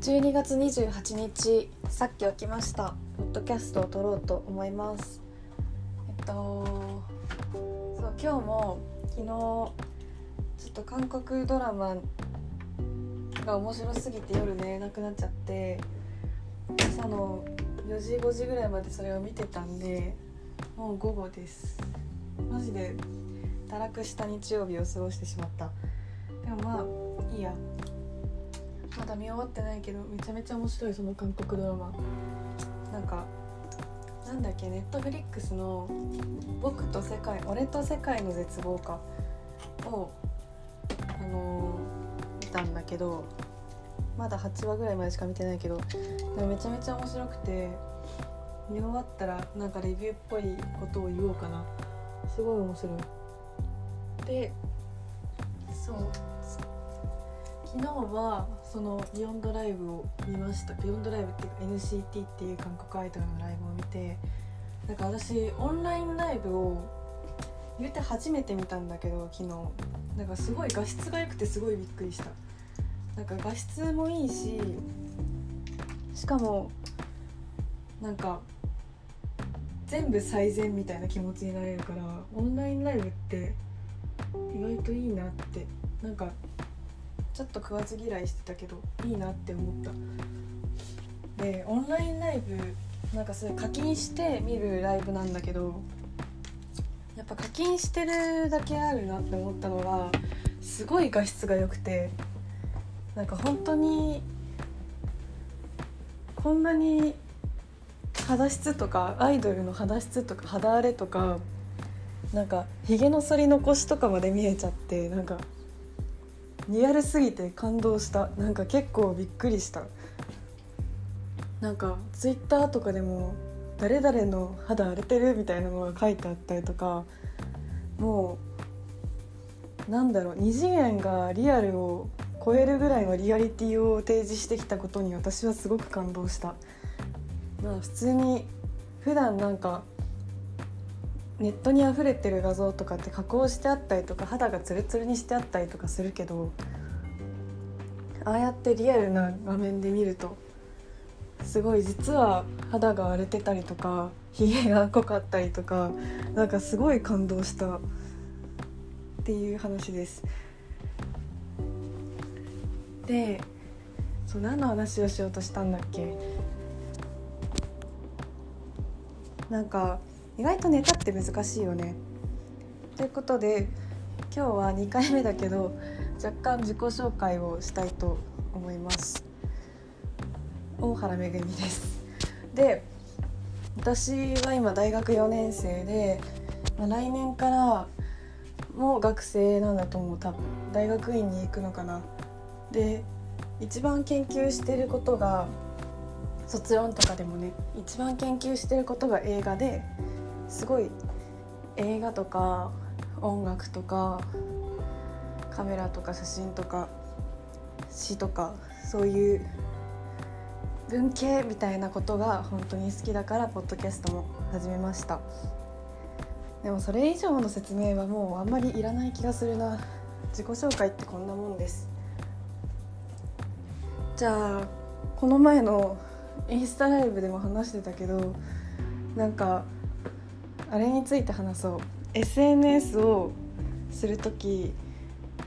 12月28日さっき起きました。ポッドキャストを撮ろうと思います。えっとそう今日も昨日ちょっと韓国ドラマが面白すぎて夜寝れなくなっちゃって朝の4時5時ぐらいまでそれを見てたんでもう午後です。マジで堕落した日曜日を過ごしてしまった。でもまあいいや。まだ見終わってないけどめちゃめちゃ面白いその韓国ドラマ。なんかなんだっけネットフリックスの「僕と世界俺と世界の絶望か」をあのー見たんだけどまだ8話ぐらいまでしか見てないけどでもめちゃめちゃ面白くて見終わったらなんかレビューっぽいことを言おうかな。すごい面白い。でそう。昨日はその「ビヨンドライブ」を見ました。ビヨンドライブっていうか NCT っていう韓国アイドルのライブを見てなんか私オンラインライブを言うて初めて見たんだけど昨日。なんかすごい画質が良くてすごいびっくりした。なんか画質もいいししかもなんか全部最善みたいな気持ちになれるからオンラインライブって意外といいなって。なんかちょっと食わず嫌いしてたけどいいなって思った。でオンラインライブなんかそれ課金して見るライブなんだけどやっぱ課金してるだけあるなって思ったのがすごい画質が良くてなんか本当にこんなに肌質とかアイドルの肌質とか肌荒れとかなんかひげの剃り残しとかまで見えちゃってなんかリアルすぎて感動した。なんか結構びっくりした。なんかツイッターとかでも誰々の肌荒れてるみたいなのが書いてあったりとかもうなんだろう二次元がリアルを超えるぐらいのリアリティを提示してきたことに私はすごく感動した。まあ普通に普段なんかネットに溢れてる画像とかって加工してあったりとか肌がツルツルにしてあったりとかするけどああやってリアルな画面で見るとすごい実は肌が荒れてたりとかひげが濃かったりとかなんかすごい感動したっていう話です。でそう何の話をしようとしたんだっけ？なんか意外とネタって難しいよね。ということで今日は2回目だけど若干自己紹介をしたいと思います。大原めぐみです。で私は今大学4年生で、まあ、来年からもう学生なんだと思う多分大学院に行くのかな。で一番研究してることが卒論とかでもね一番研究してることが映画ですごい映画とか音楽とかカメラとか写真とか詩とかそういう文系みたいなことが本当に好きだからポッドキャストも始めました。でもそれ以上の説明はもうあんまりいらない気がするな。自己紹介ってこんなもんです。じゃあこの前のインスタライブでも話してたけどなんかあれについて話そう。SNS をする時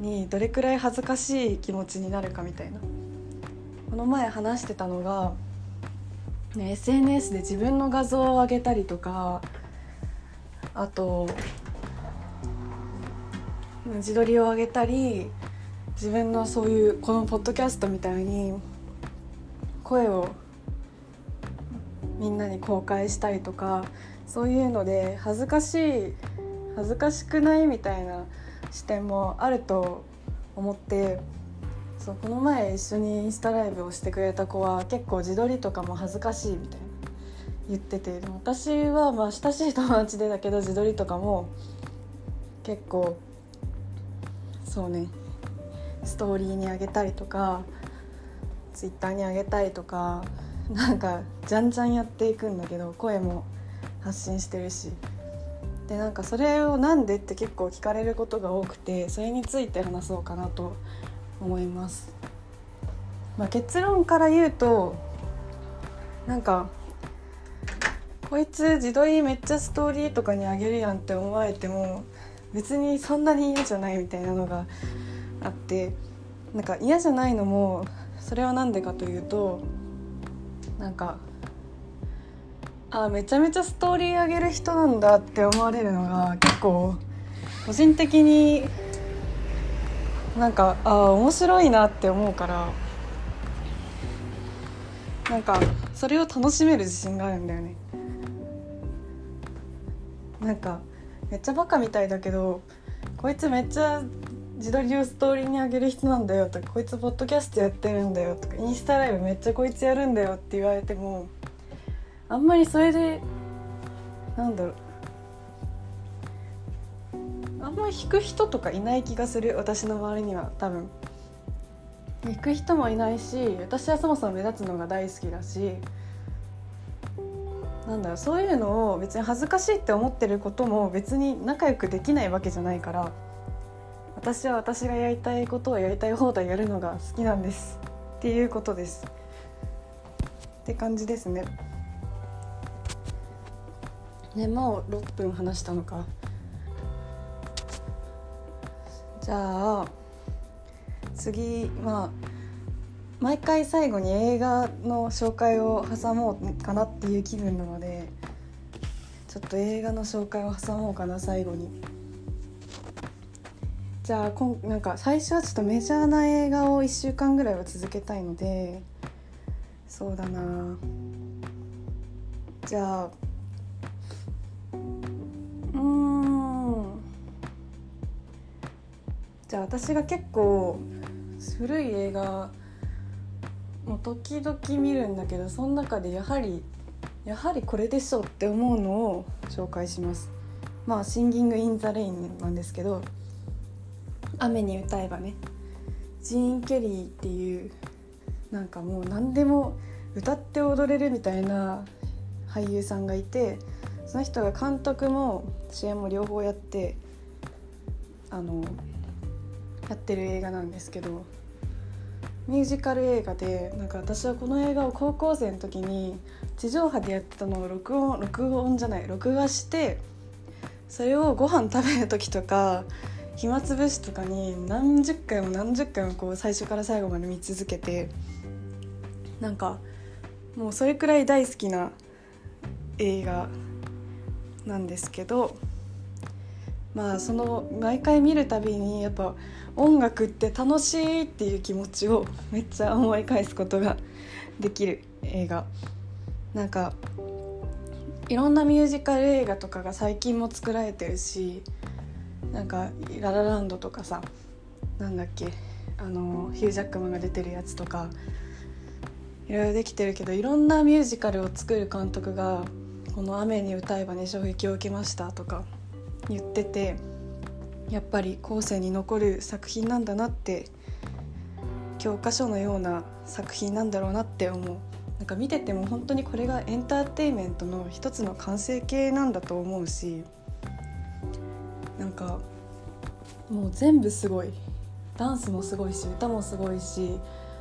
にどれくらい恥ずかしい気持ちになるかみたいな。この前話してたのが、ね、SNS で自分の画像を上げたりとかあと自撮りを上げたり自分のそういうこのポッドキャストみたいに声をみんなに公開したりとかそういうので恥ずかしい恥ずかしくないみたいな視点もあると思ってそうこの前一緒にインスタライブをしてくれた子は結構自撮りとかも恥ずかしいみたいな言っててでも私はまあ親しい友達でだけど自撮りとかも結構そうねストーリーにあげたりとかツイッターにあげたりとかなんかじゃんじゃんやっていくんだけど声も発信してるし。でなんかそれをなんでって結構聞かれることが多くてそれについて話そうかなと思います。まあ、結論から言うとなんかこいつ自撮りめっちゃストーリーとかにあげるやんって思われても別にそんなに嫌じゃないみたいなのがあってなんか嫌じゃないのもそれは何でかというとなんかあめちゃめちゃストーリー上げる人なんだって思われるのが結構個人的になんかあ面白いなって思うからなんかそれを楽しめる自信があるんだよね。なんかめっちゃバカみたいだけどこいつめっちゃ自撮りをストーリーにあげる人なんだよとかこいつポッドキャストやってるんだよとかインスタライブめっちゃこいつやるんだよって言われてもあんまりそれでなんだろう。あんまり引く人とかいない気がする私の周りには多分。引く人もいないし私はそもそも目立つのが大好きだしなんだろうそういうのを別に恥ずかしいって思ってることも別に仲良くできないわけじゃないから私は私がやりたいことをやりたい放題やるのが好きなんです。っていうことです。って感じですね。ねもう6分話したのか。じゃあ次まあ毎回最後に映画の紹介を挟もうかなっていう気分なのでちょっと映画の紹介を挟もうかな最後に。じゃあこんなんか最初はちょっとメジャーな映画を1週間ぐらいは続けたいのでそうだな。じゃあ私が結構古い映画もう時々見るんだけどその中でやはりやはりこれでしょって思うのを紹介します。まあ「シンギング・イン・ザ・レイン」なんですけど「雨に歌えばね」ジーン・ケリーっていうなんかもう何でも歌って踊れるみたいな俳優さんがいてその人が監督も主演も両方やってあのやってる映画なんですけどミュージカル映画でなんか私はこの映画を高校生の時に地上波でやってたのを録音録音じゃない録画してそれをご飯食べる時とか暇つぶしとかに何十回も何十回もこう最初から最後まで見続けてなんかもうそれくらい大好きな映画なんですけどまあその毎回見るたびにやっぱ音楽って楽しいっていう気持ちをめっちゃ思い返すことができる映画。なんかいろんなミュージカル映画とかが最近も作られてるしなんか「ララランド」とかさなんだっけあのヒュージャックマンが出てるやつとかいろいろできてるけどいろんなミュージカルを作る監督がこの「雨に歌えばね衝撃を受けました」とか言っててやっぱり後世に残る作品なんだなって教科書のような作品なんだろうなって思う。なんか見てても本当にこれがエンターテインメントの一つの完成形なんだと思うしなんかもう全部すごい。ダンスもすごいし歌もすごいし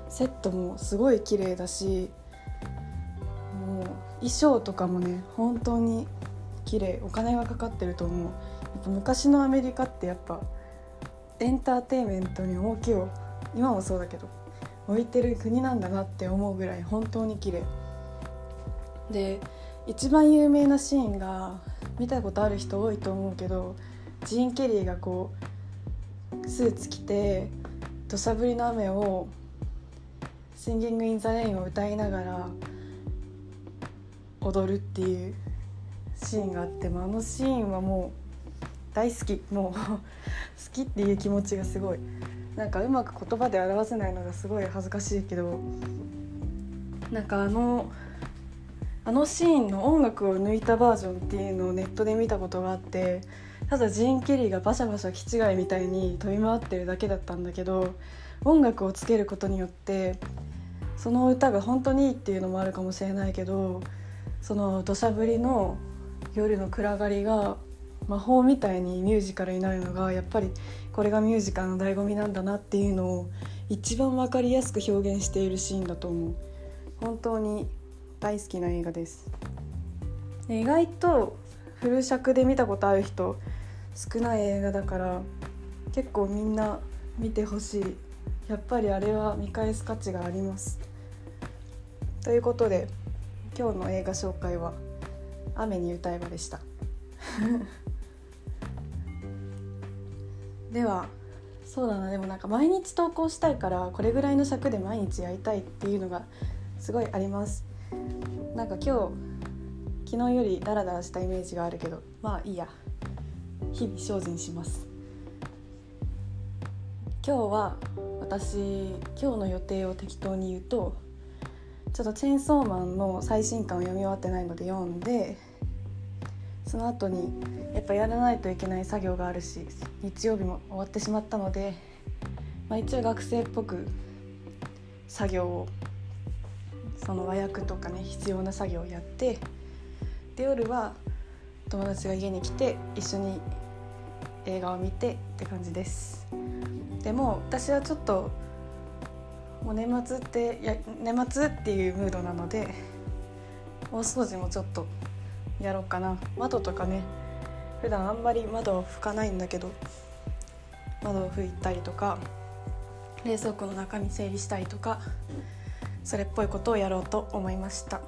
セットもすごい綺麗だしもう衣装とかもね本当に綺麗。お金がかかってると思う。ぱ昔のアメリカってやっぱエンターテインメントに重きを今もそうだけど置いてる国なんだなって思うぐらい本当に綺麗。で一番有名なシーンが見たことある人多いと思うけどジーン・ケリーがこうスーツ着て土砂降りの雨を「シンギング・イン・ザ・レイン」を歌いながら踊るっていうシーンがあってもあのシーンはもう大好き。もう 好きっていう気持ちがすごい。なんかうまく言葉で表せないのがすごい恥ずかしいけどなんかあのあのシーンの音楽を抜いたバージョンっていうのをネットで見たことがあってただジーン・ケリーがバシャバシャ気違いみたいに飛び回ってるだけだったんだけど音楽をつけることによってその歌が本当にいいっていうのもあるかもしれないけどその土砂降りの夜の暗がりが魔法みたいにミュージカルになるのがやっぱりこれがミュージカルの醍醐味なんだなっていうのを一番分かりやすく表現しているシーンだと思う。本当に大好きな映画です。意外とフル尺で見たことある人少ない映画だから結構みんな見てほしい。やっぱりあれは見返す価値があります。ということで今日の映画紹介は「雨に歌えば」でした。ではそうだな。でもなんか毎日投稿したいからこれぐらいの尺で毎日やりたいっていうのがすごいあります。なんか今日昨日よりダラダラしたイメージがあるけどまあいいや。日々精進します。今日は私今日の予定を適当に言うとちょっとチェーンソーマンの最新刊を読み終わってないので読んでその後にやっぱやらないといけない作業があるし日曜日も終わってしまったので、まあ、一応学生っぽく作業をその和訳とかね必要な作業をやってで夜は友達が家に来て一緒に映画を見てって感じです。でも私はちょっともう年末ってや年末っていうムードなので大掃除もちょっとやろうかな。窓とかね。普段あんまり窓を拭かないんだけど。窓を拭いたりとか。冷蔵庫の中身整理したりとか。それっぽいことをやろうと思いました。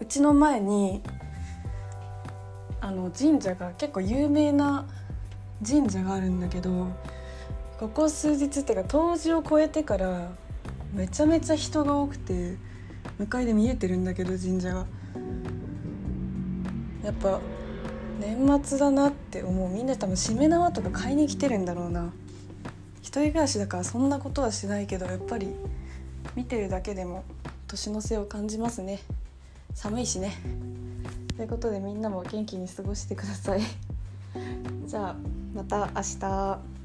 うちの前にあの神社が結構有名な神社があるんだけど。ここ数日っていうか冬至を超えてからめちゃめちゃ人が多くて向かいで見えてるんだけど神社が。やっぱ年末だなって思う。みんな多分しめ縄とか買いに来てるんだろうな。一人暮らしだからそんなことはしないけどやっぱり見てるだけでも年の瀬を感じますね。寒いしね。ということでみんなも元気に過ごしてください。じゃあまた明日。